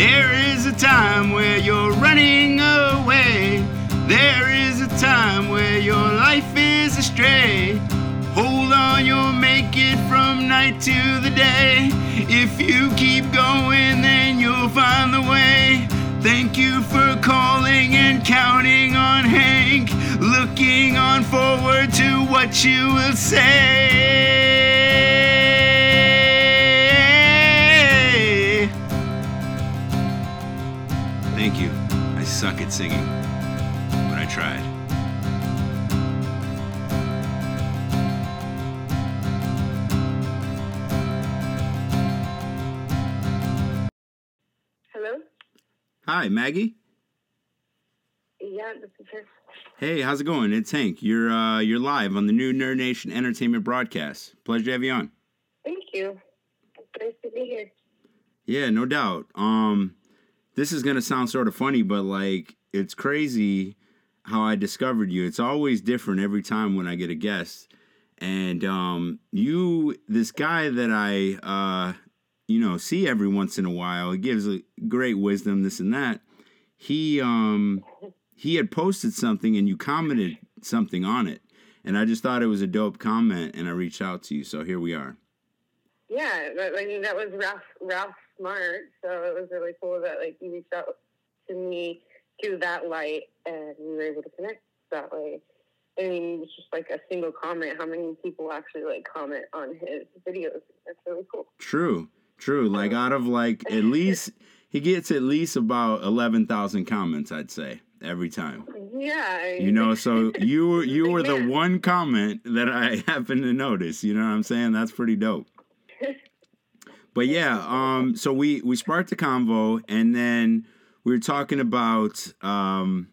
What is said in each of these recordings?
There is a time where you're running away. There is a time where your life is astray. Hold on, you'll make it from night to the day. If you keep going, then you'll find the way. Thank you for calling and counting on Hank. Looking on forward to what you will say. At singing, but I tried. Hello? Hi, Maggie. Yeah, this is her. Hey, how's it going? It's Hank. You're uh, you're live on the new Nerd Nation Entertainment broadcast. Pleasure to have you on. Thank you. Nice to be here. Yeah, no doubt. Um, this is gonna sound sort of funny, but like it's crazy how I discovered you. It's always different every time when I get a guest. And um, you, this guy that I, uh, you know, see every once in a while, he gives a great wisdom, this and that. He, um, he had posted something and you commented something on it, and I just thought it was a dope comment, and I reached out to you. So here we are. Yeah, I mean that was Ralph Ralph Smart, so it was really cool that like you reached out to me through that light, and we were able to connect that way. I mean, it's just like a single comment. How many people actually like comment on his videos? That's really cool. True, true. Like out of like at least he gets at least about eleven thousand comments, I'd say every time. Yeah, I You know, so you were you were the one comment that I happened to notice. You know what I'm saying? That's pretty dope. But yeah, um, so we we sparked the convo, and then we were talking about um,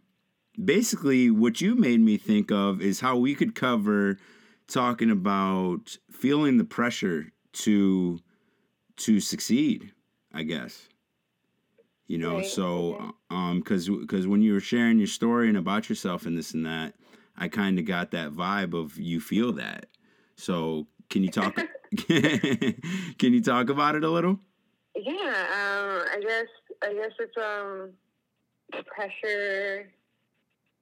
basically what you made me think of is how we could cover talking about feeling the pressure to to succeed. I guess you know. Right, So um, because because when you were sharing your story and about yourself and this and that, I kind of got that vibe of you feel that. So can you talk? can you talk about it a little? Yeah, um, I guess I guess it's um pressure.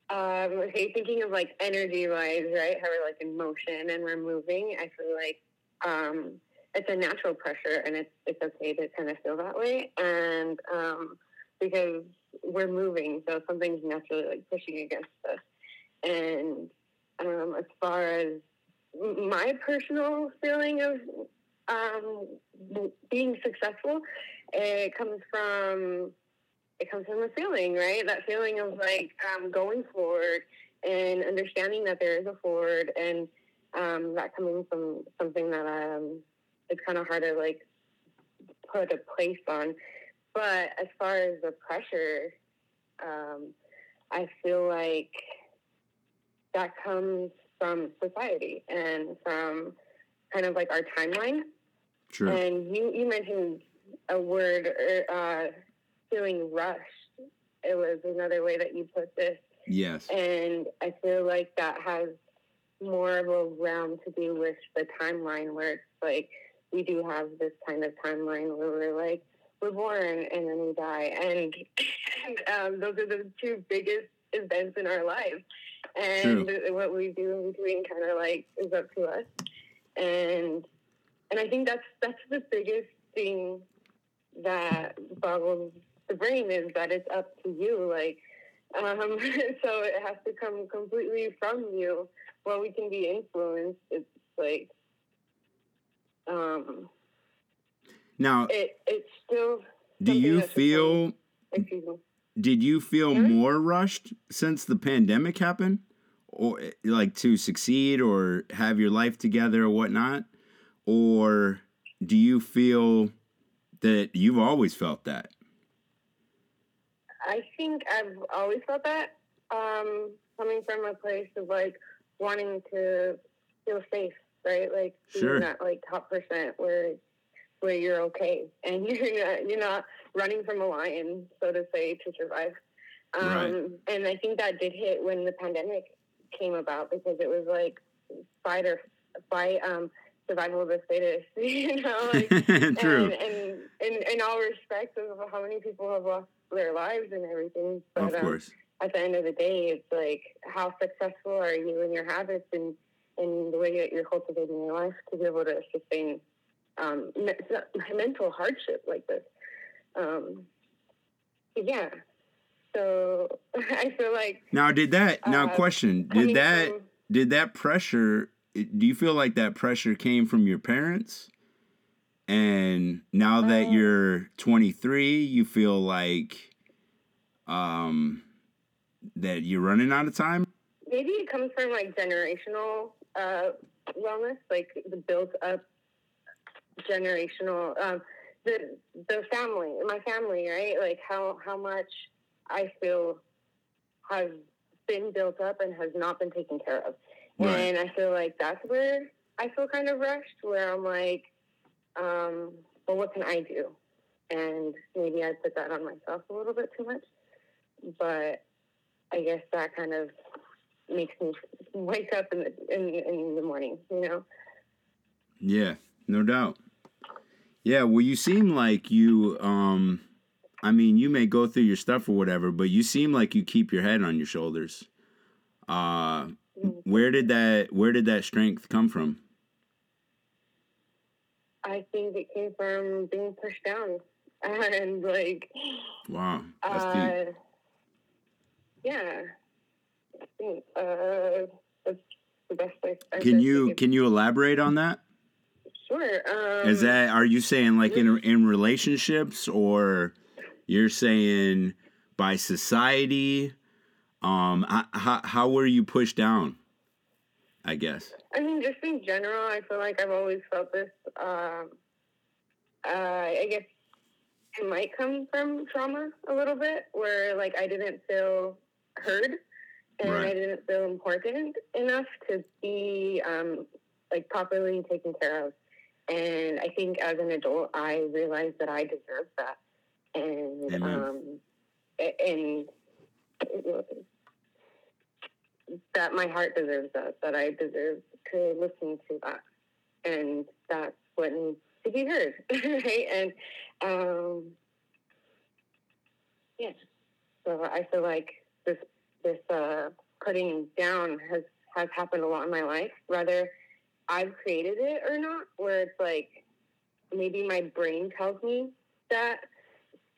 Um, okay, thinking of like energy wise, right? How we're like in motion and we're moving. I feel like um, it's a natural pressure, and it's it's okay to kind of feel that way, and um, because we're moving, so something's naturally like pushing against us. And um, as far as my personal feeling of um, being successful, it comes from it comes from a feeling, right? That feeling of like um, going forward and understanding that there is a forward, and um, that coming from something that um, it's kind of hard to like put a place on. But as far as the pressure, um, I feel like that comes from society and from kind of like our timeline. Sure. And you, you mentioned a word, er, uh, feeling rushed. It was another way that you put this. Yes. And I feel like that has more of a realm to do with the timeline where it's like we do have this kind of timeline where we're like, we're born and then we die. And, and um, those are the two biggest events in our lives. And what we do in between kind of like is up to us. And and I think that's that's the biggest thing that boggles the brain is that it's up to you. Like, um, so it has to come completely from you. While we can be influenced, it's like, um, Now, it it's still. do you feel did you feel Hmm? more rushed since the pandemic happened or like to succeed or have your life together or whatnot or do you feel that you've always felt that I think I've always felt that. Um, coming from a place of like wanting to feel safe, right? Like Sure. that like top percent where where you're okay and you're not you're not running from a lion, so to say, to survive. Um, Right. And I think that did hit when the pandemic came about because it was like fight or fight, um, survival of the fittest, you know, like, True. and, and in, in all respects of how many people have lost their lives and everything. But, of um, course. at the end of the day, it's like how successful are you in your habits and, and the way that you're cultivating your life to be able to sustain um, me- mental hardship like this. Um, yeah. So I feel like Now, did that? Now, uh, question: Did that? from- Did that pressure? Do you feel like that pressure came from your parents? And now that Uh, you're 23, you feel like um that you're running out of time. maybe it comes from like generational uh, wellness, like the built up generational um, the the family, my family, right? Like how how much I feel has been built up and has not been taken care of, Right. and I feel like that's where I feel kind of rushed, where I'm like, um, well, what can I do? And maybe I put that on myself a little bit too much, but I guess that kind of makes me wake up in the in, in the morning, you know. Yeah, no doubt. Yeah, well, you seem like you. um I mean, you may go through your stuff or whatever, but you seem like you keep your head on your shoulders. Uh. Where did that? Where did that strength come from? I think it came from being pushed down and like, Wow, that's deep. uh, yeah. Think uh, that's the best. Can you can you elaborate on that? Sure. Um, Is that are you saying like in in relationships or you're saying by society? Um, how how, how were you pushed down? I guess. I mean, just in general, I feel like I've always felt this. Um, uh, I guess it might come from trauma a little bit, where like I didn't feel heard and I didn't feel important enough to be um, like properly taken care of. And I think as an adult, I realized that I deserved that, and Amen. um, and that my heart deserves that, that I deserve to listen to that. And that's what needs to be heard, right? And um, yeah, so I feel like this this uh, putting down has has happened a lot in my life, whether I've created it or not. Where it's like maybe my brain tells me that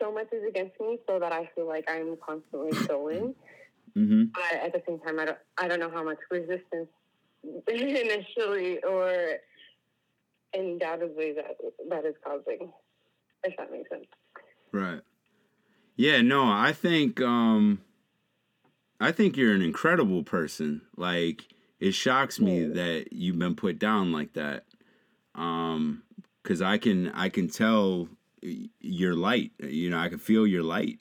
so much is against me, so that I feel like I'm constantly going Mm-hmm. but at the same time, I don't, I don't know how much resistance initially or undoubtedly that that is causing. If that makes sense. Right. Yeah, no, I think um I think you're an incredible person. Like it shocks me that you've been put down like that. Um cuz I can I can tell your light. You know, I can feel your light.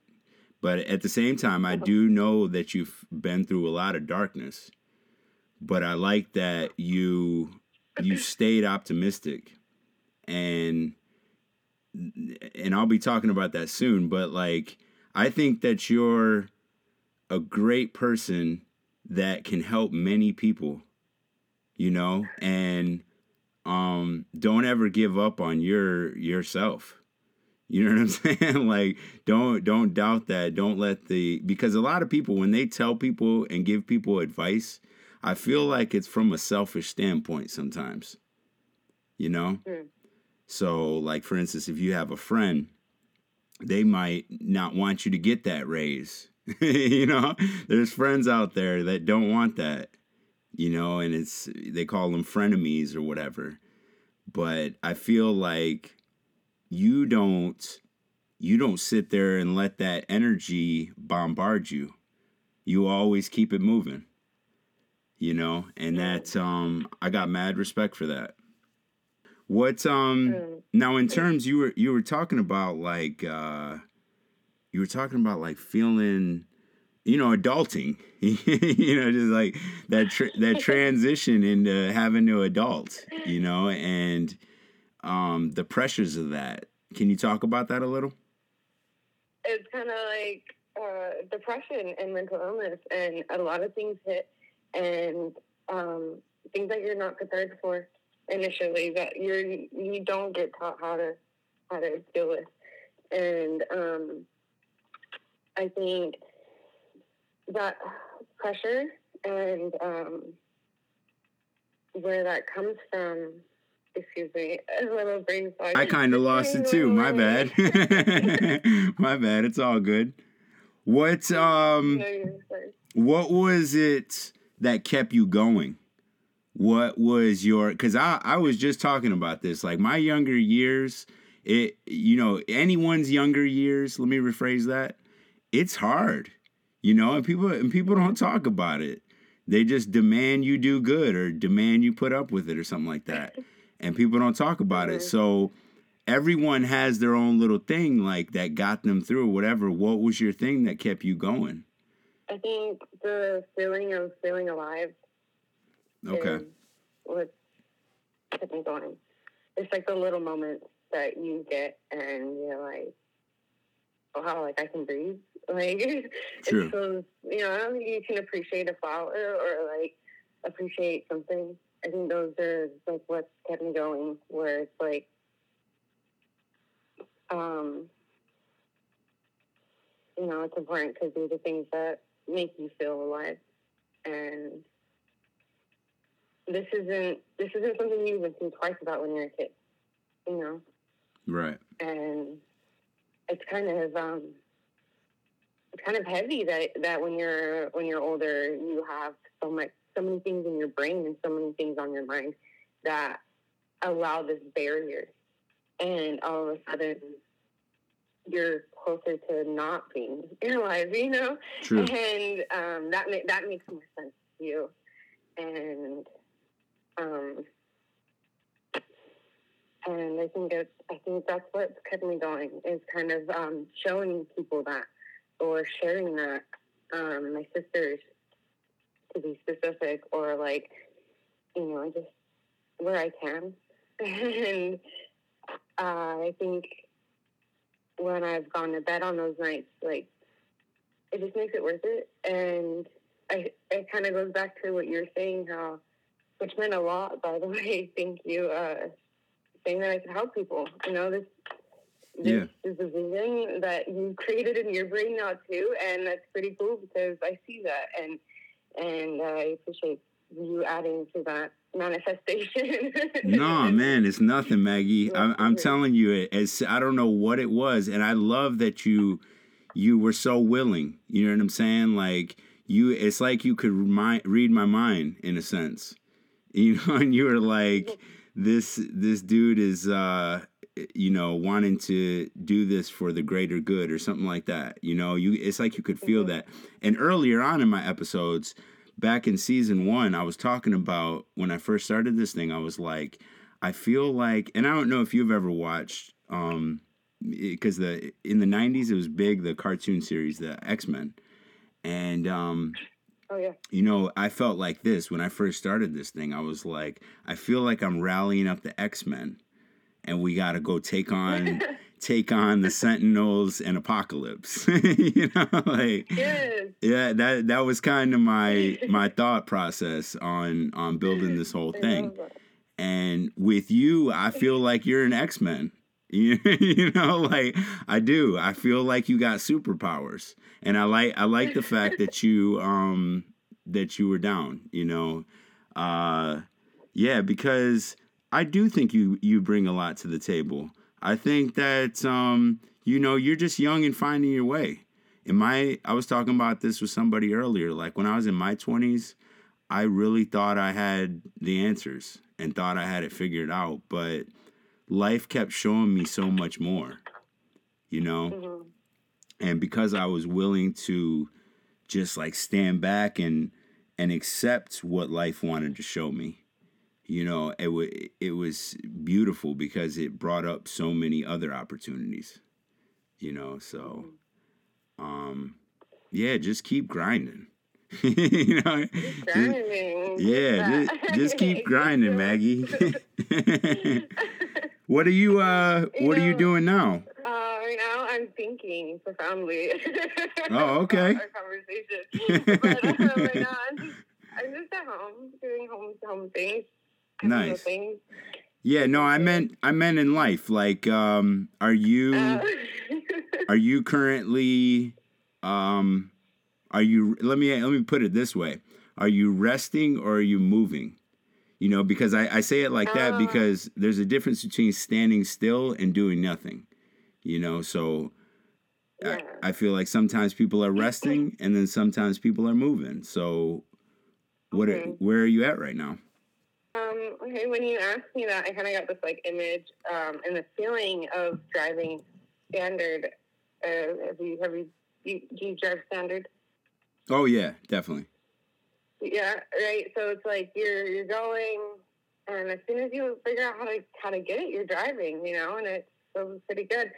But at the same time, I do know that you've been through a lot of darkness. But I like that you you stayed optimistic and and I'll be talking about that soon, but like I think that you're a great person that can help many people, you know, and um don't ever give up on your yourself. You know what I'm saying? like don't don't doubt that. Don't let the because a lot of people when they tell people and give people advice, I feel like it's from a selfish standpoint sometimes. You know? Mm. So, like for instance, if you have a friend, they might not want you to get that raise. you know, there's friends out there that don't want that. You know, and it's they call them frenemies or whatever. But I feel like you don't you don't sit there and let that energy bombard you. You always keep it moving. You know, and that um I got mad respect for that. What um now in terms you were you were talking about like uh you were talking about like feeling you know adulting you know just like that tr- that transition into having to adult you know and um the pressures of that can you talk about that a little It's kind of like uh, depression and mental illness, and a lot of things hit, and um, things that you're not prepared for. initially that you're you don't get taught how to how to deal with, and um, I think that pressure and um, where that comes from. Excuse me, a little brain. I kind of lost it too. My bad. My bad. It's all good. What um No, you're fine. what was it that kept you going? What was your cuz I I was just talking about this like my younger years it you know anyone's younger years let me rephrase that it's hard you know and people and people don't talk about it they just demand you do good or demand you put up with it or something like that and people don't talk about it Mhm. so everyone has their own little thing like that got them through whatever what was your thing that kept you going I think the feeling of feeling alive okay what kept me going. It's like the little moments that you get and you're like, oh, wow, like I can breathe. Like, True. it's those, you know, you can appreciate a flower or like appreciate something. I think those are like what kept me going, where it's like, um, you know, it's important because these are things that make you feel alive. And this isn't this isn't something you even think twice about when you're a kid, you know. right And it's kind of um, it's kind of heavy that that when you're when you're older, you have so much so many things in your brain and so many things on your mind that allow this barrier, and all of a sudden you're closer to not being alive, you know true and um, that ma- that makes more sense to you. And um, and I think it's, I think that's what kept me going is kind of um, showing people that or sharing that. Um, my sisters, to be specific, or like you know, just where I can. and uh, I think when I've gone to bed on those nights, like it just makes it worth it. And I, it kind of goes back to what you're saying, how, which meant a lot, by the way. Thank you. Uh, saying that I could help people. You know, this, this is a vision that you created in your brain now too, and that's pretty cool because I see that, and and uh, I appreciate you adding to that manifestation. no man it's nothing maggie. I'm, I'm telling you it as i don't know what it was and i love that you you were so willing. You know what i'm saying? Like you it's like you could remind, read my mind in a sense. You know and you were like this this dude is uh you know wanting to do this for the greater good or something like that you know you it's like you could feel Mhm. that and earlier on in my episodes back in season one i was talking about when i first started this thing i was like i feel like and i don't know if you've ever watched um because the in the 90s it was big the cartoon series the x-men and um oh yeah. you know, I felt like this when I first started this thing. I was like, I feel like I'm rallying up the X Men, and we got to go take on take on the Sentinels and Apocalypse. you know, like yes. yeah, that that was kind of my my thought process on on building this whole thing. And with you, I feel like you're an X Men. You, you know, like I do. I feel like you got superpowers, and I like I like the fact that you um that you were down. You know, uh, yeah, because I do think you you bring a lot to the table. I think that um you know you're just young and finding your way. In my, I was talking about this with somebody earlier. Like when I was in my twenties, I really thought I had the answers and thought I had it figured out, but life kept showing me so much more, you know? Mhm. And because I was willing to just like stand back and and accept what life wanted to show me, you know, it wa- it was beautiful because it brought up so many other opportunities, you know, so um yeah, just keep grinding. you know, just- Grinding. yeah, just, just keep grinding, Maggie. what are you uh what are you doing now? Uh, right now, I'm thinking profoundly. Oh, okay. Our conversation. but uh, right now, I'm just, I'm just at home doing home home things. Kind of a Nice. Yeah, no, I meant I meant in life. Like, um, are you Uh, are you currently um are you let me let me put it this way. Are you resting or are you moving? You know, because I, I say it like that Uh. because there's a difference between standing still and doing nothing. You know, so yeah. I, I feel like sometimes people are resting and then sometimes people are moving. So what are, Mhm. where are you at right now? Um, okay, when you asked me that, I kind of got this like image um, and the feeling of driving standard. Uh, have you have you, you do you drive standard? Oh yeah, definitely. Yeah, right. So it's like you're you're going, and as soon as you figure out how to how to get it, you're driving. You know, and it feels pretty good.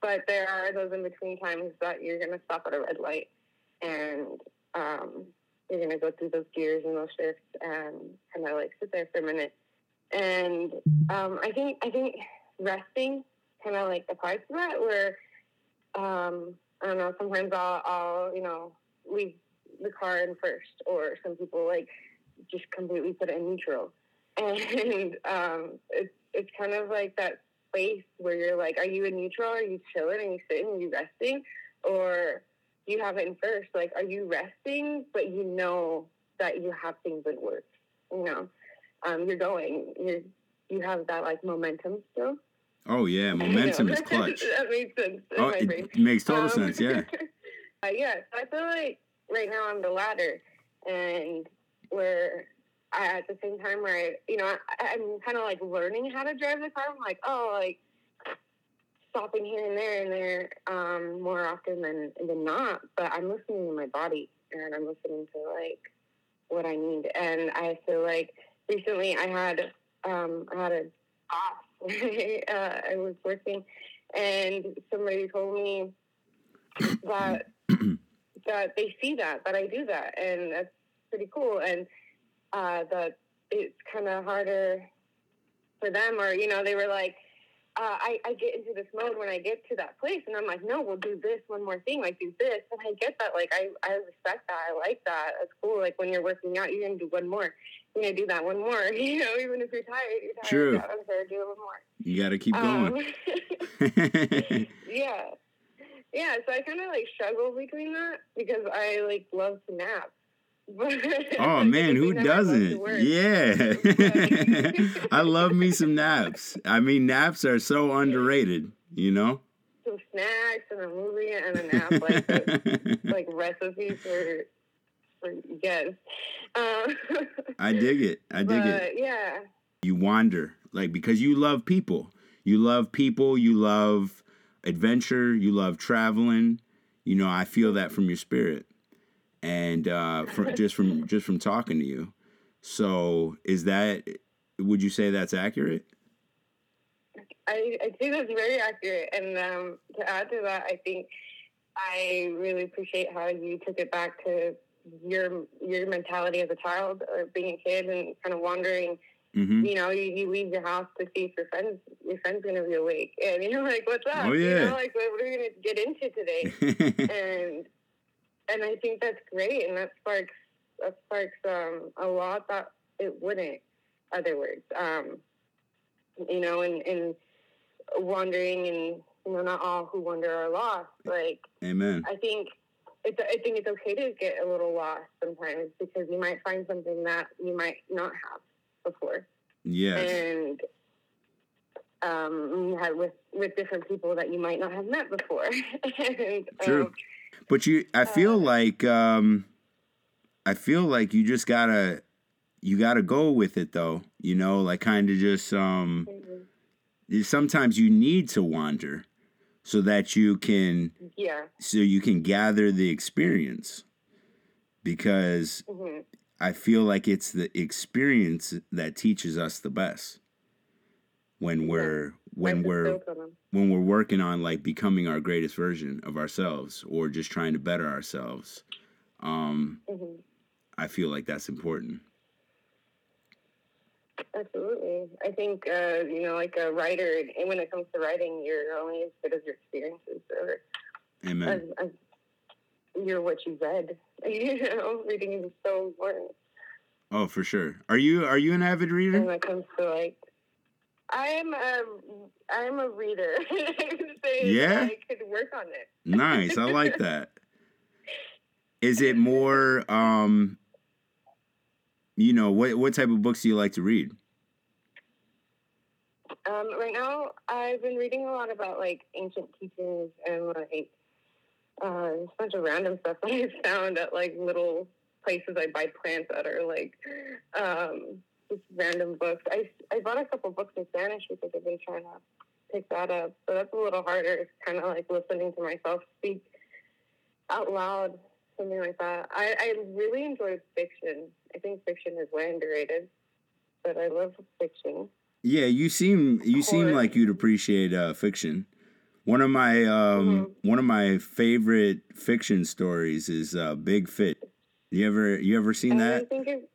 But there are those in between times that you're gonna stop at a red light, and um, you're gonna go through those gears and those shifts, and kind of like sit there for a minute. And um, I think I think resting kind of like the parts of that where um, I don't know. Sometimes I'll, I'll you know leave the car in first, or some people like just completely put it in neutral. And um, it's it's kind of like that space where you're like, are you in neutral? Are you chilling? Are you sitting? Are you resting? Or you have it in first? Like, are you resting, but you know that you have things in work? You know, um, you're going. You're you have that like momentum still. Oh yeah, momentum is clutch. that makes sense. Oh, it, brain. makes total Um, sense. Yeah. uh, yeah, so I feel like right now I'm the latter, and where I, at the same time where I, you know, I, I'm kind of like learning how to drive the car. I'm like, oh, like stopping here and there and there um, more often than than not. But I'm listening to my body, and I'm listening to like what I need. And I feel like recently I had um, I had a boss. uh, I was working, and somebody told me that that they see that that I do that, and that's pretty cool. And uh, that it's kind of harder for them, or you know, they were like, uh, I, I get into this mode when I get to that place, and I'm like, no, we'll do this one more thing, like do this, and I get that, like I I respect that, I like that, that's cool. Like when you're working out, you're gonna do one more, you're gonna do that one more, you know, even if you're tired, you're tired. True. I'm sorry, do one more. You got to keep going. Um, yeah. Yeah, so I kind of like struggle between that because I like love to nap. Oh man, who Between that, I love to doesn't? Yeah. I love me some naps. I mean, naps are so underrated, you know? Some snacks and a movie and a nap, like the, like recipes for for yes. Um, I dig it. I dig but it. yeah, You wander, like, because you love people. You love people. You love adventure. You love traveling. You know, I feel that from your spirit. And uh, from, just from just from talking to you. So, is that? Would you say that's accurate? I, I think that's very accurate. And um, to add to that, I think I really appreciate how you took it back to your your mentality as a child or being a kid and kind of wandering. hmm You know, you, you leave your house to see if your friends your friend's gonna be awake, and you're like, "What's up?" Oh, You yeah. know, like what are we gonna get into today? and and I think that's great, and that sparks that sparks um, a lot that it wouldn't. Other words, um, you know, and and wandering, and you know, not all who wander are lost. Like Amen. I think it's I think it's okay to get a little lost sometimes because you might find something that you might not have before, Yes. and um, had with with different people that you might not have met before. and, True. Um, But you, I feel like, um, I feel like you just gotta, you gotta go with it though. You know, like kind of just, um, mhm. sometimes you need to wander so that you can, yeah. so you can gather the experience. Because hmm I feel like it's the experience that teaches us the best. When we're when we're when we're working on like becoming our greatest version of ourselves or just trying to better ourselves um hmm i feel like that's important Absolutely. I think, uh, you know, like a writer, and when it comes to writing, you're only as good as your experiences or amen as you're what you read. you know, reading is so important. Oh, for sure. Are you are you an avid reader? when it comes to like. I'm a I'm a reader. I Yeah? I could work on it. Nice. I like that. Is it more um you know, what what type of books do you like to read? Um, right now, I've been reading a lot about like ancient teachings and like uh, just a bunch of random stuff that I found at like little places I buy plants at, or like um, just random books. I I bought a couple books in Spanish because I've been trying to pick that up, so that's a little harder. It's kind of like listening to myself speak out loud, something like that. I, I really enjoy fiction. I think fiction is way underrated, but I love fiction. Yeah, you seem you seem like you'd appreciate uh, fiction. One of my um, one of my favorite fiction stories is uh, Big Fish. You ever you ever seen that?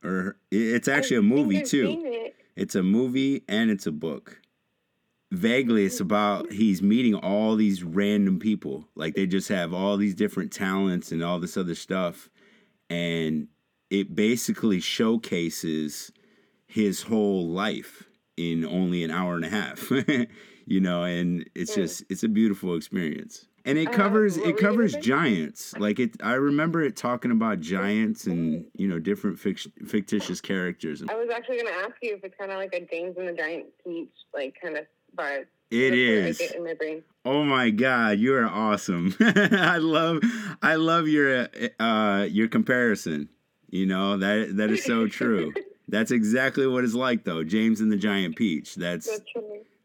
Or it's actually a I think movie too. it. It's a movie and it's a book. Vaguely, it's about he's meeting all these random people. Like they just have all these different talents and all this other stuff. And it basically showcases his whole life in only an hour and a half. you know, and it's Hmm. just it's a beautiful experience. And it covers it were you gonna covers giants. Like it I remember it talking about giants and, you know, different fict- fictitious characters. I was actually going to ask you if it's kind of like a James and the Giant Peach, like kind of vibe. It That's is. I get in my brain. Oh my god, you are awesome. I love I love your uh your comparison. You know, that that is so true. That's exactly what it's like though. James and the Giant Peach. That's That's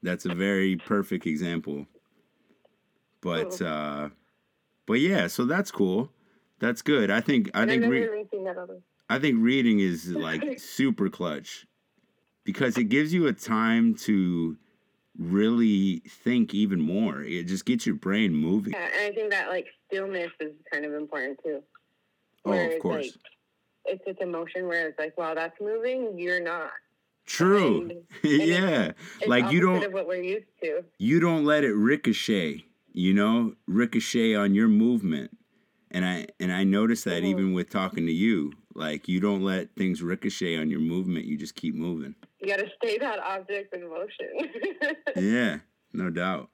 that's a very perfect example. But uh but yeah, so that's cool. That's good. I think I And think re- that. I think reading is like super clutch because it gives you a time to really think even more. It just gets your brain moving. Yeah, and I think that like stillness is kind of important too. Oh, of course. Like, it's it's emotion where it's like, wow, that's moving. You're not. True. And yeah. It's Like you don't of what we're used to. you don't let it ricochet, you know? Ricochet on your movement. And I and I noticed that Mhm. even with talking to you. Like you don't let things ricochet on your movement. You just keep moving. You got to stay that object in motion. Yeah, no doubt.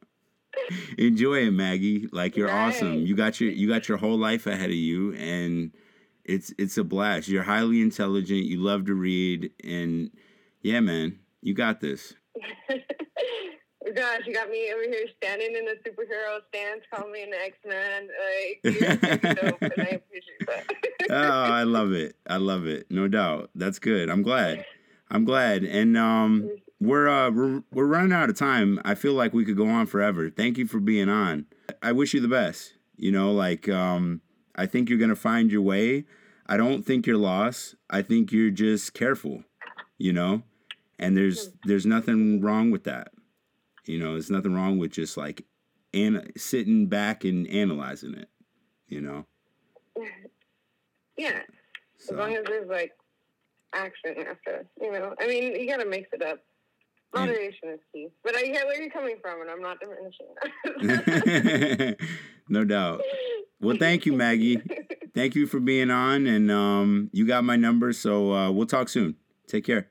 Enjoy it, Maggie. Like you're awesome. You got your you got your whole life ahead of you and it's it's a blast. You're highly intelligent, you love to read and yeah, man, you got this. Gosh, you got me over here standing in a superhero stance, calling me an X Man. Like, you're dope, and I appreciate that. oh, I love it. I love it. No doubt. That's good. I'm glad. I'm glad. And um we're uh we're, we're running out of time. I feel like we could go on forever. Thank you for being on. I wish you the best. You know, like um I think you're going to find your way. I don't think you're lost. I think you're just careful, you know? And there's there's nothing wrong with that. You know, there's nothing wrong with just like an- sitting back and analyzing it, you know? yeah, So as long as there's like action after, you know. I mean, you got to mix it up. Moderation is key. But I get where you're coming from, and I'm not diminishing that. no doubt. Well, thank you, Maggie. Thank you for being on, and um, you got my number, so uh, we'll talk soon. Take care.